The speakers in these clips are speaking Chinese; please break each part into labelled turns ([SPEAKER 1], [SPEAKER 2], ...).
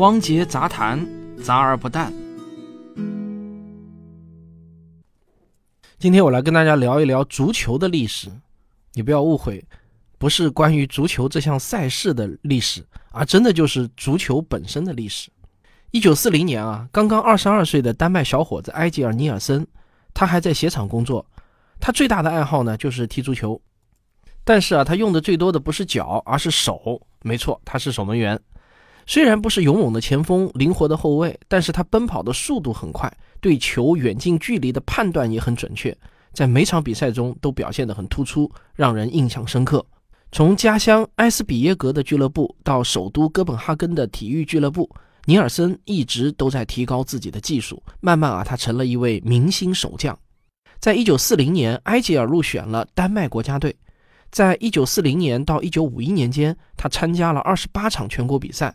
[SPEAKER 1] 汪杰杂谈，杂而不淡。今天我来跟大家聊一聊足球的历史。你不要误会，不是关于足球这项赛事的历史，而真的就是足球本身的历史。一九四零年啊，刚刚二十二岁的丹麦小伙子埃吉尔·尼尔森，他还在鞋厂工作。他最大的爱好呢，就是踢足球。但是啊，他用的最多的不是脚，而是手。没错，他是守门员。虽然不是勇猛的前锋、灵活的后卫，但是他奔跑的速度很快，对球远近距离的判断也很准确，在每场比赛中都表现得很突出，让人印象深刻。从家乡埃斯比耶格的俱乐部到首都哥本哈根的体育俱乐部，尼尔森一直都在提高自己的技术。慢慢啊，他成了一位明星守将。在一九四零年，埃吉尔入选了丹麦国家队。在一九四零年到一九五一年间，他参加了二十八场全国比赛，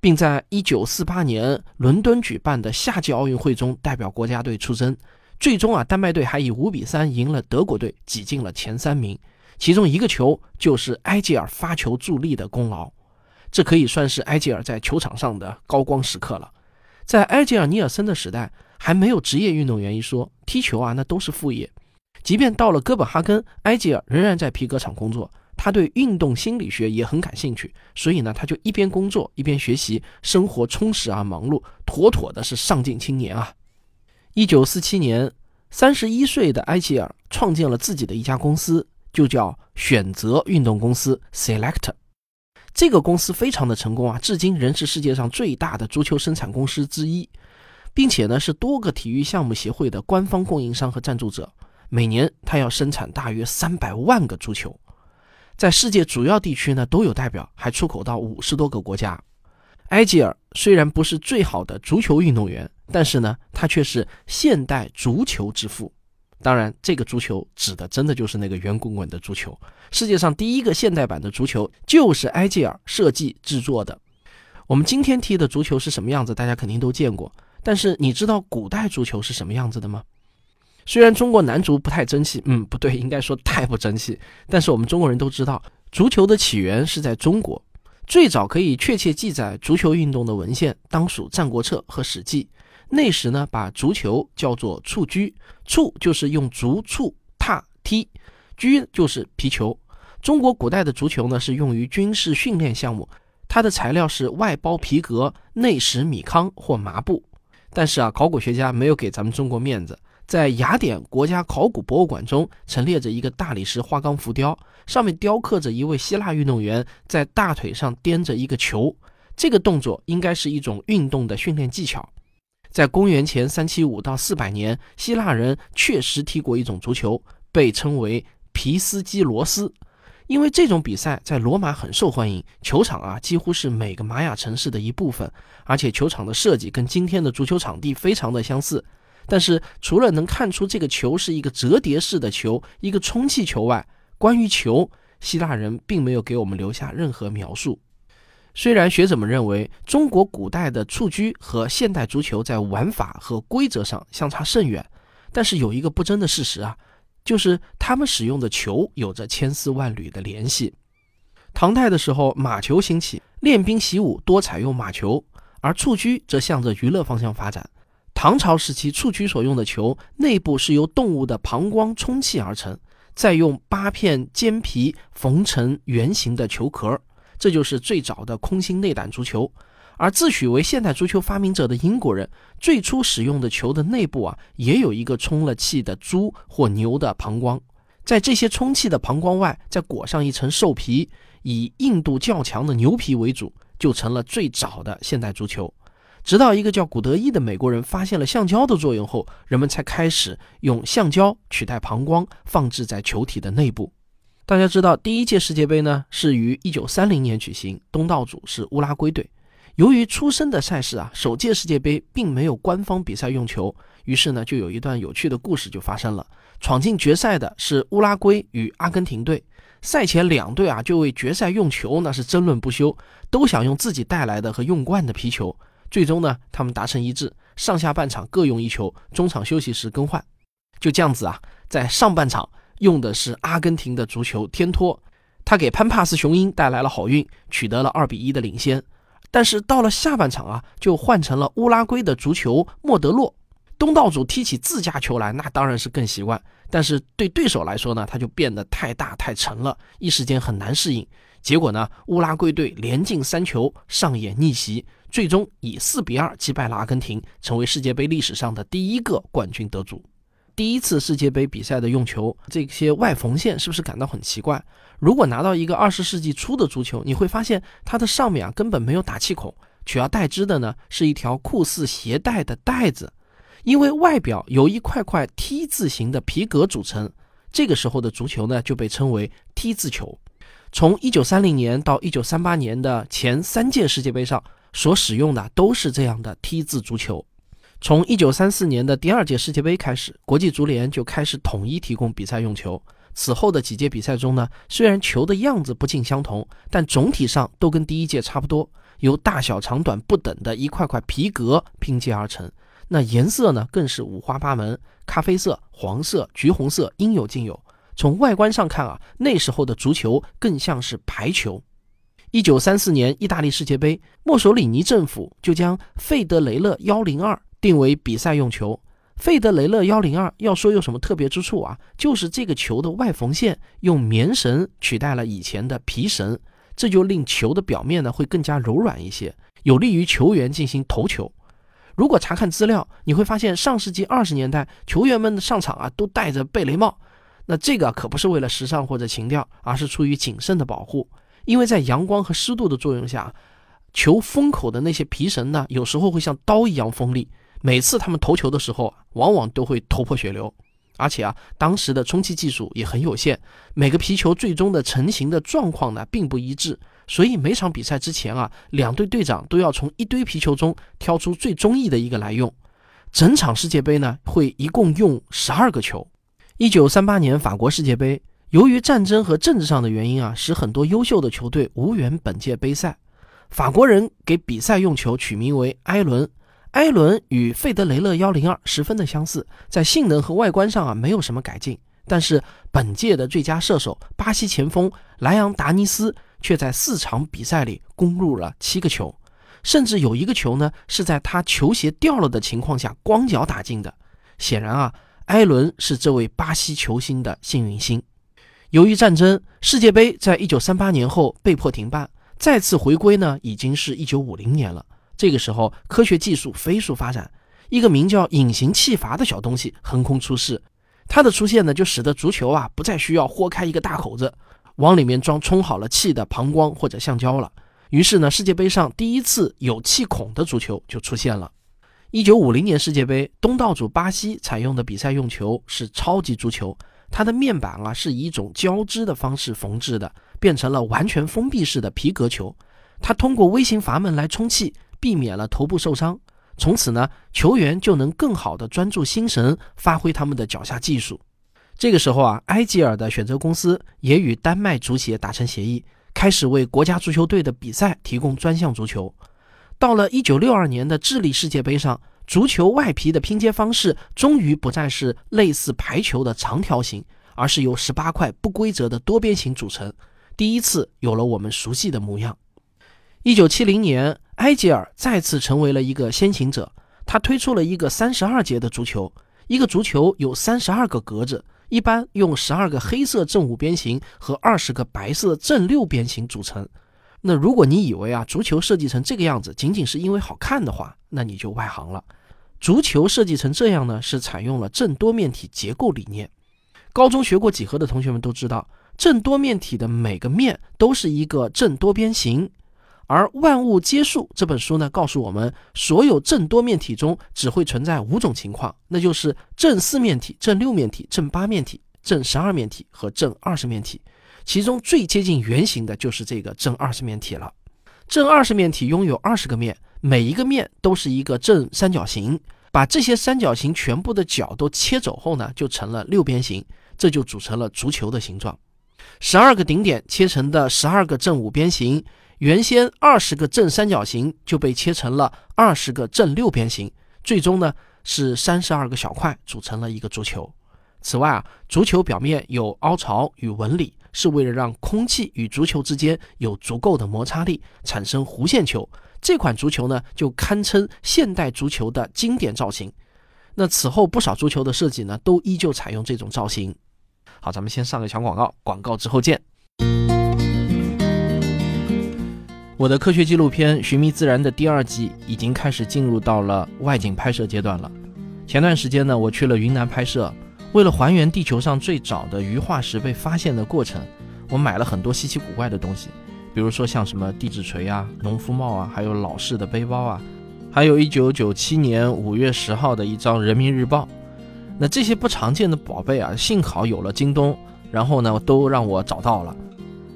[SPEAKER 1] 并在一九四八年伦敦举办的夏季奥运会中代表国家队出征。最终啊，丹麦队还以五比三赢了德国队，挤进了前三名。其中一个球就是埃吉尔发球助力的功劳，这可以算是埃吉尔在球场上的高光时刻了。在埃吉尔·尼尔森的时代，还没有职业运动员一说，踢球啊，那都是副业。即便到了哥本哈根，埃吉尔仍然在皮革厂工作。他对运动心理学也很感兴趣，所以呢，他就一边工作一边学习，生活充实而忙碌，妥妥的是上进青年啊！一九四七年，三十一岁的埃吉尔创建了自己的一家公司，就叫选择运动公司 （Select）。这个公司非常的成功啊，至今仍是世界上最大的足球生产公司之一，并且呢，是多个体育项目协会的官方供应商和赞助者。每年，他要生产大约三百万个足球，在世界主要地区呢都有代表，还出口到五十多个国家。埃吉尔虽然不是最好的足球运动员，但是呢，他却是现代足球之父。当然，这个足球指的真的就是那个圆滚滚的足球。世界上第一个现代版的足球就是埃吉尔设计制作的。我们今天踢的足球是什么样子，大家肯定都见过。但是你知道古代足球是什么样子的吗？虽然中国男足不太争气，嗯，不对，应该说太不争气。但是我们中国人都知道，足球的起源是在中国，最早可以确切记载足球运动的文献当属《战国策》和《史记》。那时呢，把足球叫做蹴鞠，蹴就是用足蹴踏踢，鞠就是皮球。中国古代的足球呢，是用于军事训练项目，它的材料是外包皮革，内实米糠或麻布。但是啊，考古学家没有给咱们中国面子。在雅典国家考古博物馆中陈列着一个大理石花岗浮雕，上面雕刻着一位希腊运动员在大腿上掂着一个球，这个动作应该是一种运动的训练技巧。在公元前三七五到四百年，希腊人确实踢过一种足球，被称为皮斯基罗斯，因为这种比赛在罗马很受欢迎，球场啊几乎是每个玛雅城市的一部分，而且球场的设计跟今天的足球场地非常的相似。但是，除了能看出这个球是一个折叠式的球，一个充气球外，关于球，希腊人并没有给我们留下任何描述。虽然学者们认为中国古代的蹴鞠和现代足球在玩法和规则上相差甚远，但是有一个不争的事实啊，就是他们使用的球有着千丝万缕的联系。唐代的时候，马球兴起，练兵习武多采用马球，而蹴鞠则向着娱乐方向发展。唐朝时期，蹴鞠所用的球内部是由动物的膀胱充气而成，再用八片尖皮缝成圆形的球壳，这就是最早的空心内胆足球。而自诩为现代足球发明者的英国人，最初使用的球的内部啊，也有一个充了气的猪或牛的膀胱，在这些充气的膀胱外再裹上一层兽皮，以硬度较强的牛皮为主，就成了最早的现代足球。直到一个叫古德伊的美国人发现了橡胶的作用后，人们才开始用橡胶取代膀胱放置在球体的内部。大家知道，第一届世界杯呢是于一九三零年举行，东道主是乌拉圭队。由于出生的赛事啊，首届世界杯并没有官方比赛用球，于是呢就有一段有趣的故事就发生了。闯进决赛的是乌拉圭与阿根廷队，赛前两队啊就为决赛用球那是争论不休，都想用自己带来的和用惯的皮球。最终呢，他们达成一致，上下半场各用一球，中场休息时更换。就这样子啊，在上半场用的是阿根廷的足球天托，他给潘帕斯雄鹰带来了好运，取得了二比一的领先。但是到了下半场啊，就换成了乌拉圭的足球莫德洛。东道主踢起自家球来，那当然是更习惯。但是对对手来说呢，他就变得太大太沉了，一时间很难适应。结果呢，乌拉圭队连进三球，上演逆袭，最终以四比二击败了阿根廷，成为世界杯历史上的第一个冠军得主。第一次世界杯比赛的用球，这些外缝线是不是感到很奇怪？如果拿到一个二十世纪初的足球，你会发现它的上面啊根本没有打气孔，取而代之的呢是一条酷似鞋带的带子。因为外表由一块块 T 字形的皮革组成，这个时候的足球呢就被称为 T 字球。从1930年到1938年的前三届世界杯上所使用的都是这样的 T 字足球。从1934年的第二届世界杯开始，国际足联就开始统一提供比赛用球。此后的几届比赛中呢，虽然球的样子不尽相同，但总体上都跟第一届差不多，由大小长短不等的一块块皮革拼接而成。那颜色呢，更是五花八门，咖啡色、黄色、橘红色，应有尽有。从外观上看啊，那时候的足球更像是排球。一九三四年意大利世界杯，墨索里尼政府就将费德雷勒幺零二定为比赛用球。费德雷勒幺零二要说有什么特别之处啊，就是这个球的外缝线用棉绳取代了以前的皮绳，这就令球的表面呢会更加柔软一些，有利于球员进行投球。如果查看资料，你会发现上世纪二十年代球员们的上场啊都戴着贝雷帽，那这个可不是为了时尚或者情调，而是出于谨慎的保护。因为在阳光和湿度的作用下，球封口的那些皮绳呢，有时候会像刀一样锋利，每次他们投球的时候，往往都会头破血流。而且啊，当时的充气技术也很有限，每个皮球最终的成型的状况呢并不一致。所以每场比赛之前啊，两队队长都要从一堆皮球中挑出最中意的一个来用。整场世界杯呢，会一共用十二个球。一九三八年法国世界杯，由于战争和政治上的原因啊，使很多优秀的球队无缘本届杯赛。法国人给比赛用球取名为埃伦。埃伦与费德雷勒幺零二十分的相似，在性能和外观上啊没有什么改进。但是本届的最佳射手巴西前锋莱昂达尼斯。却在四场比赛里攻入了七个球，甚至有一个球呢是在他球鞋掉了的情况下光脚打进的。显然啊，埃伦是这位巴西球星的幸运星。由于战争，世界杯在一九三八年后被迫停办，再次回归呢已经是一九五零年了。这个时候，科学技术飞速发展，一个名叫隐形气阀的小东西横空出世。它的出现呢，就使得足球啊不再需要豁开一个大口子。往里面装充好了气的膀胱或者橡胶了。于是呢，世界杯上第一次有气孔的足球就出现了。一九五零年世界杯，东道主巴西采用的比赛用球是超级足球，它的面板啊是以一种交织的方式缝制的，变成了完全封闭式的皮革球。它通过微型阀门来充气，避免了头部受伤。从此呢，球员就能更好的专注心神，发挥他们的脚下技术。这个时候啊，埃吉尔的选择公司也与丹麦足协达成协议，开始为国家足球队的比赛提供专项足球。到了1962年的智利世界杯上，足球外皮的拼接方式终于不再是类似排球的长条形，而是由18块不规则的多边形组成，第一次有了我们熟悉的模样。1970年，埃吉尔再次成为了一个先行者，他推出了一个32节的足球，一个足球有32个格子。一般用十二个黑色正五边形和二十个白色正六边形组成。那如果你以为啊足球设计成这个样子仅仅是因为好看的话，那你就外行了。足球设计成这样呢，是采用了正多面体结构理念。高中学过几何的同学们都知道，正多面体的每个面都是一个正多边形。而《万物皆数》这本书呢，告诉我们，所有正多面体中只会存在五种情况，那就是正四面体、正六面体、正八面体、正十二面体和正二十面体。其中最接近圆形的就是这个正二十面体了。正二十面体拥有二十个面，每一个面都是一个正三角形。把这些三角形全部的角都切走后呢，就成了六边形，这就组成了足球的形状。十二个顶点切成的十二个正五边形。原先二十个正三角形就被切成了二十个正六边形，最终呢是三十二个小块组成了一个足球。此外啊，足球表面有凹槽与纹理，是为了让空气与足球之间有足够的摩擦力，产生弧线球。这款足球呢，就堪称现代足球的经典造型。那此后不少足球的设计呢，都依旧采用这种造型。好，咱们先上个小广告，广告之后见。我的科学纪录片《寻觅自然》的第二季已经开始进入到了外景拍摄阶段了。前段时间呢，我去了云南拍摄，为了还原地球上最早的鱼化石被发现的过程，我买了很多稀奇古怪的东西，比如说像什么地质锤啊、农夫帽啊，还有老式的背包啊，还有一九九七年五月十号的一张人民日报。那这些不常见的宝贝啊，幸好有了京东，然后呢，都让我找到了，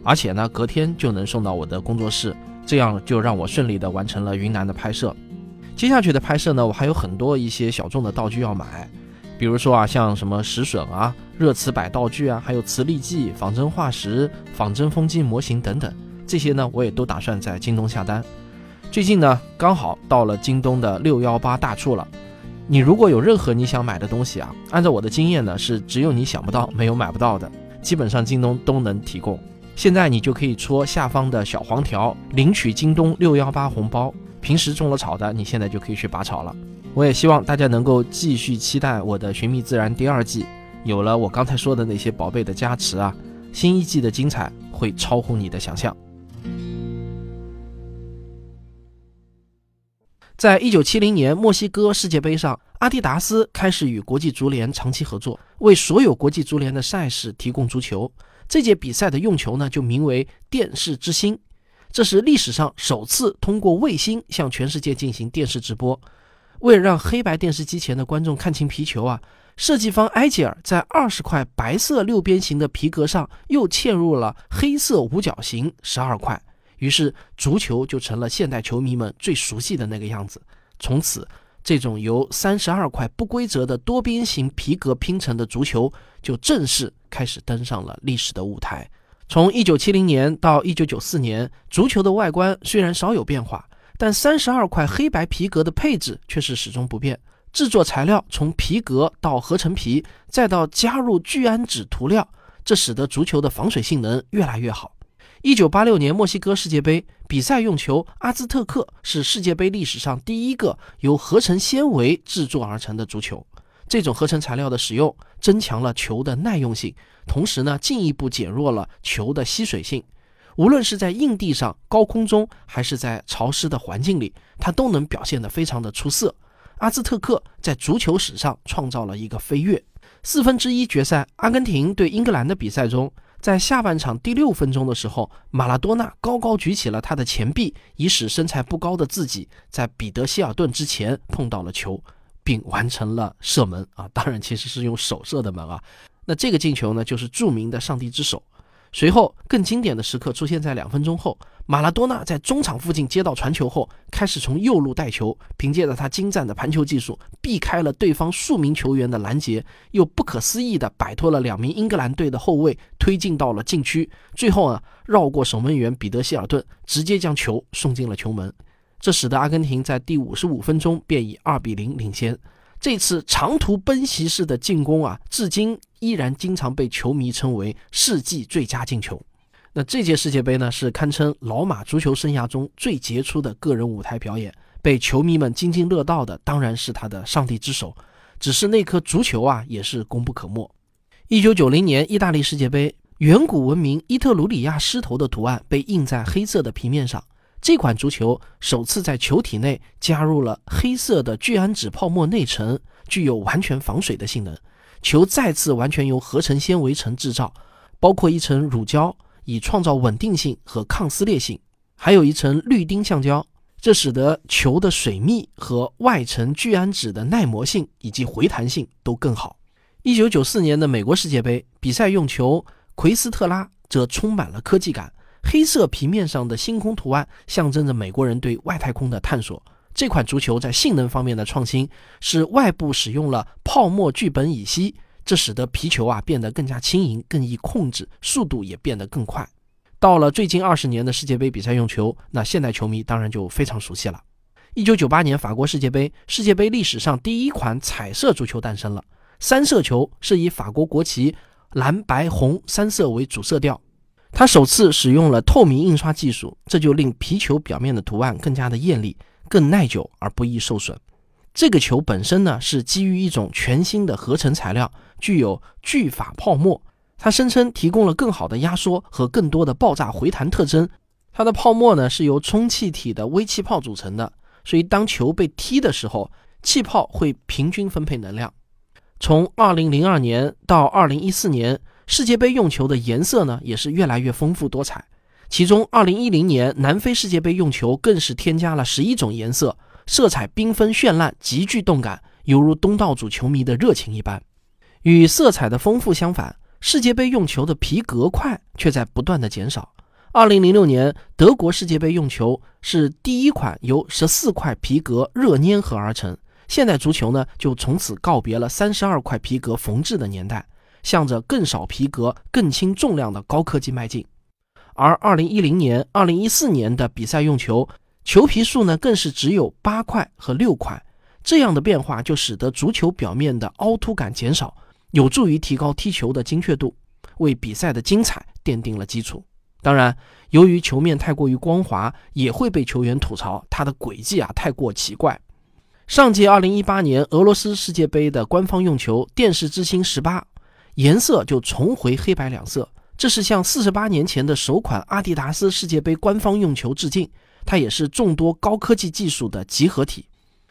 [SPEAKER 1] 而且呢，隔天就能送到我的工作室。这样就让我顺利的完成了云南的拍摄。接下去的拍摄呢，我还有很多一些小众的道具要买，比如说啊，像什么石笋啊、热磁摆道具啊，还有磁力计、仿真化石、仿真风机模型等等，这些呢，我也都打算在京东下单。最近呢，刚好到了京东的六幺八大促了。你如果有任何你想买的东西啊，按照我的经验呢，是只有你想不到，没有买不到的，基本上京东都能提供。现在你就可以戳下方的小黄条领取京东六幺八红包。平时种了草的，你现在就可以去拔草了。我也希望大家能够继续期待我的《寻觅自然》第二季。有了我刚才说的那些宝贝的加持啊，新一季的精彩会超乎你的想象。在一九七零年墨西哥世界杯上，阿迪达斯开始与国际足联长期合作，为所有国际足联的赛事提供足球。这届比赛的用球呢，就名为“电视之星”，这是历史上首次通过卫星向全世界进行电视直播。为了让黑白电视机前的观众看清皮球啊，设计方埃吉尔在二十块白色六边形的皮革上又嵌入了黑色五角形十二块，于是足球就成了现代球迷们最熟悉的那个样子。从此，这种由三十二块不规则的多边形皮革拼成的足球就正式。开始登上了历史的舞台。从一九七零年到一九九四年，足球的外观虽然稍有变化，但三十二块黑白皮革的配置却是始终不变。制作材料从皮革到合成皮，再到加入聚氨酯涂料，这使得足球的防水性能越来越好。一九八六年墨西哥世界杯比赛用球阿兹特克是世界杯历史上第一个由合成纤维制作而成的足球。这种合成材料的使用，增强了球的耐用性，同时呢，进一步减弱了球的吸水性。无论是在硬地上、高空中，还是在潮湿的环境里，它都能表现得非常的出色。阿兹特克在足球史上创造了一个飞跃。四分之一决赛，阿根廷对英格兰的比赛中，在下半场第六分钟的时候，马拉多纳高高举起了他的前臂，以使身材不高的自己在彼得希尔顿之前碰到了球。并完成了射门啊！当然，其实是用手射的门啊。那这个进球呢，就是著名的“上帝之手”。随后，更经典的时刻出现在两分钟后，马拉多纳在中场附近接到传球后，开始从右路带球，凭借着他精湛的盘球技术，避开了对方数名球员的拦截，又不可思议地摆脱了两名英格兰队的后卫，推进到了禁区。最后啊，绕过守门员彼得希尔顿，直接将球送进了球门。这使得阿根廷在第五十五分钟便以二比零领先。这次长途奔袭式的进攻啊，至今依然经常被球迷称为世纪最佳进球。那这届世界杯呢，是堪称老马足球生涯中最杰出的个人舞台表演，被球迷们津津乐道的当然是他的上帝之手。只是那颗足球啊，也是功不可没。一九九零年意大利世界杯，远古文明伊特鲁里亚狮头的图案被印在黑色的皮面上。这款足球首次在球体内加入了黑色的聚氨酯泡沫内层，具有完全防水的性能。球再次完全由合成纤维层制造，包括一层乳胶，以创造稳定性和抗撕裂性，还有一层氯丁橡胶，这使得球的水密和外层聚氨酯的耐磨性以及回弹性都更好。一九九四年的美国世界杯比赛用球奎斯特拉则充满了科技感。黑色皮面上的星空图案象征着美国人对外太空的探索。这款足球在性能方面的创新是外部使用了泡沫聚苯乙烯，这使得皮球啊变得更加轻盈、更易控制，速度也变得更快。到了最近二十年的世界杯比赛用球，那现代球迷当然就非常熟悉了。一九九八年法国世界杯，世界杯历史上第一款彩色足球诞生了。三色球是以法国国旗蓝白红三色为主色调。它首次使用了透明印刷技术，这就令皮球表面的图案更加的艳丽、更耐久而不易受损。这个球本身呢是基于一种全新的合成材料，具有聚法泡沫。它声称提供了更好的压缩和更多的爆炸回弹特征。它的泡沫呢是由充气体的微气泡组成的，所以当球被踢的时候，气泡会平均分配能量。从2002年到2014年，世界杯用球的颜色呢也是越来越丰富多彩。其中，2010年南非世界杯用球更是添加了十一种颜色。色彩缤纷绚烂，极具动感，犹如东道主球迷的热情一般。与色彩的丰富相反，世界杯用球的皮革块却在不断的减少。二零零六年德国世界杯用球是第一款由十四块皮革热粘合而成。现代足球呢，就从此告别了三十二块皮革缝制的年代，向着更少皮革、更轻重量的高科技迈进。而二零一零年、二零一四年的比赛用球。球皮数呢，更是只有八块和六块，这样的变化就使得足球表面的凹凸感减少，有助于提高踢球的精确度，为比赛的精彩奠定了基础。当然，由于球面太过于光滑，也会被球员吐槽它的轨迹啊太过奇怪。上届二零一八年俄罗斯世界杯的官方用球电视之星十八，颜色就重回黑白两色，这是向四十八年前的首款阿迪达斯世界杯官方用球致敬。它也是众多高科技技术的集合体。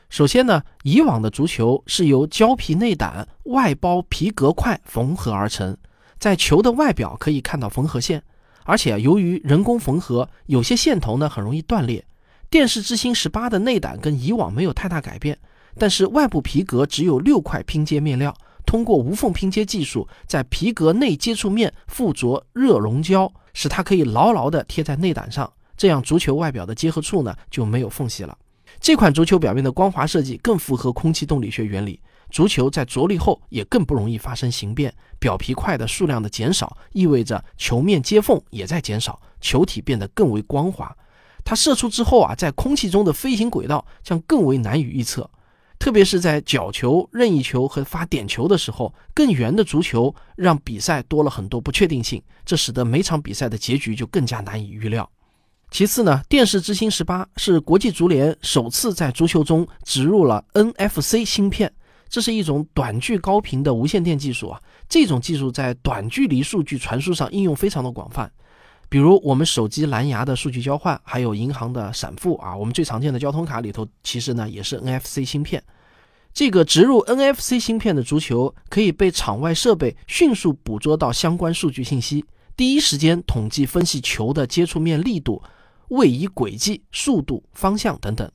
[SPEAKER 1] 首先呢，以往的足球是由胶皮内胆外包皮革块缝合而成，在球的外表可以看到缝合线，而且由于人工缝合，有些线头呢很容易断裂。电视之星十八的内胆跟以往没有太大改变，但是外部皮革只有六块拼接面料，通过无缝拼接技术，在皮革内接触面附着热熔胶，使它可以牢牢地贴在内胆上。这样，足球外表的结合处呢就没有缝隙了。这款足球表面的光滑设计更符合空气动力学原理。足球在着力后也更不容易发生形变。表皮块的数量的减少，意味着球面接缝也在减少，球体变得更为光滑。它射出之后啊，在空气中的飞行轨道将更为难以预测，特别是在角球、任意球和发点球的时候，更圆的足球让比赛多了很多不确定性，这使得每场比赛的结局就更加难以预料。其次呢，电视之星十八是国际足联首次在足球中植入了 NFC 芯片，这是一种短距高频的无线电技术啊。这种技术在短距离数据传输上应用非常的广泛，比如我们手机蓝牙的数据交换，还有银行的闪付啊。我们最常见的交通卡里头，其实呢也是 NFC 芯片。这个植入 NFC 芯片的足球可以被场外设备迅速捕捉到相关数据信息，第一时间统计分析球的接触面力度。位移轨迹、速度、方向等等。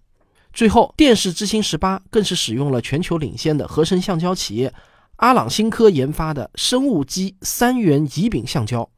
[SPEAKER 1] 最后，电视之星十八更是使用了全球领先的合成橡胶企业阿朗新科研发的生物基三元乙丙橡胶，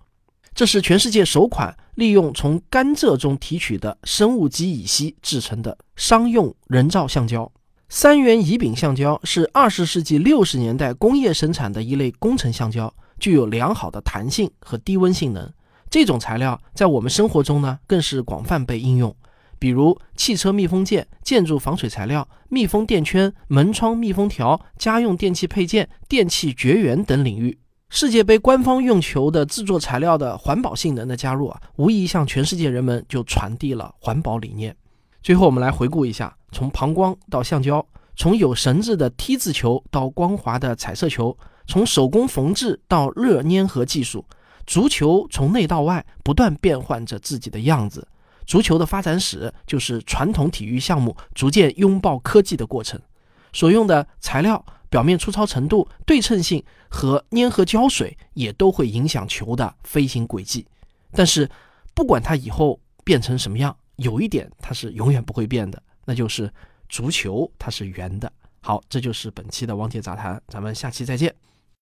[SPEAKER 1] 这是全世界首款利用从甘蔗中提取的生物基乙烯制成的商用人造橡胶。三元乙丙橡胶是二十世纪六十年代工业生产的一类工程橡胶，具有良好的弹性和低温性能。这种材料在我们生活中呢，更是广泛被应用，比如汽车密封件、建筑防水材料、密封垫圈、门窗密封条、家用电器配件、电器绝缘等领域。世界杯官方用球的制作材料的环保性能的加入啊，无疑向全世界人们就传递了环保理念。最后，我们来回顾一下：从膀胱到橡胶，从有绳子的 T 字球到光滑的彩色球，从手工缝制到热粘合技术。足球从内到外不断变换着自己的样子，足球的发展史就是传统体育项目逐渐拥抱科技的过程。所用的材料、表面粗糙程度、对称性和粘合胶水也都会影响球的飞行轨迹。但是，不管它以后变成什么样，有一点它是永远不会变的，那就是足球它是圆的。好，这就是本期的汪铁杂谈，咱们下期再见。